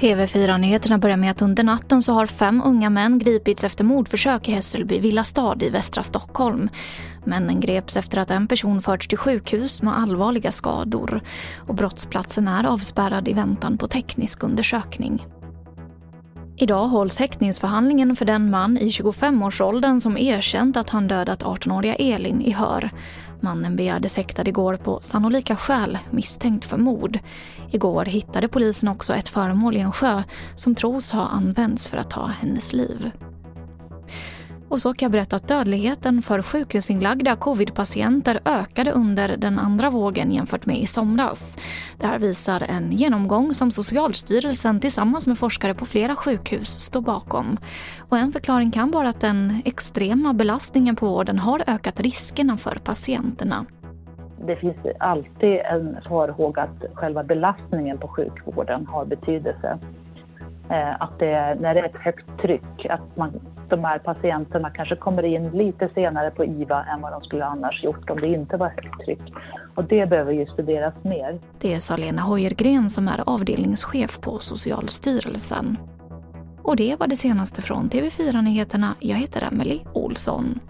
TV4-nyheterna börjar med att under natten så har fem unga män gripits efter mordförsök i Hässelby villastad i västra Stockholm. Männen greps efter att en person förts till sjukhus med allvarliga skador. Och brottsplatsen är avspärrad i väntan på teknisk undersökning. Idag hålls häktningsförhandlingen för den man i 25-årsåldern som erkänt att han dödat 18-åriga Elin i Hör. Mannen begärdes häktad igår på sannolika skäl misstänkt för mord. Igår hittade polisen också ett föremål i en sjö som tros ha använts för att ta hennes liv. Och så kan jag berätta att dödligheten för sjukhusinlagda covidpatienter ökade under den andra vågen jämfört med i somras. Det här visar en genomgång som Socialstyrelsen tillsammans med forskare på flera sjukhus står bakom. Och en förklaring kan vara att den extrema belastningen på vården har ökat riskerna för patienterna. Det finns alltid en farhåga att själva belastningen på sjukvården har betydelse. Eh, att det, när det är ett högt tryck, att man, de här patienterna kanske kommer in lite senare på IVA än vad de skulle annars gjort om det inte var högt tryck. Och det behöver ju studeras mer. Det sa Lena Hojergren som är avdelningschef på Socialstyrelsen. Och det var det senaste från TV4 Nyheterna. Jag heter Emily Olsson.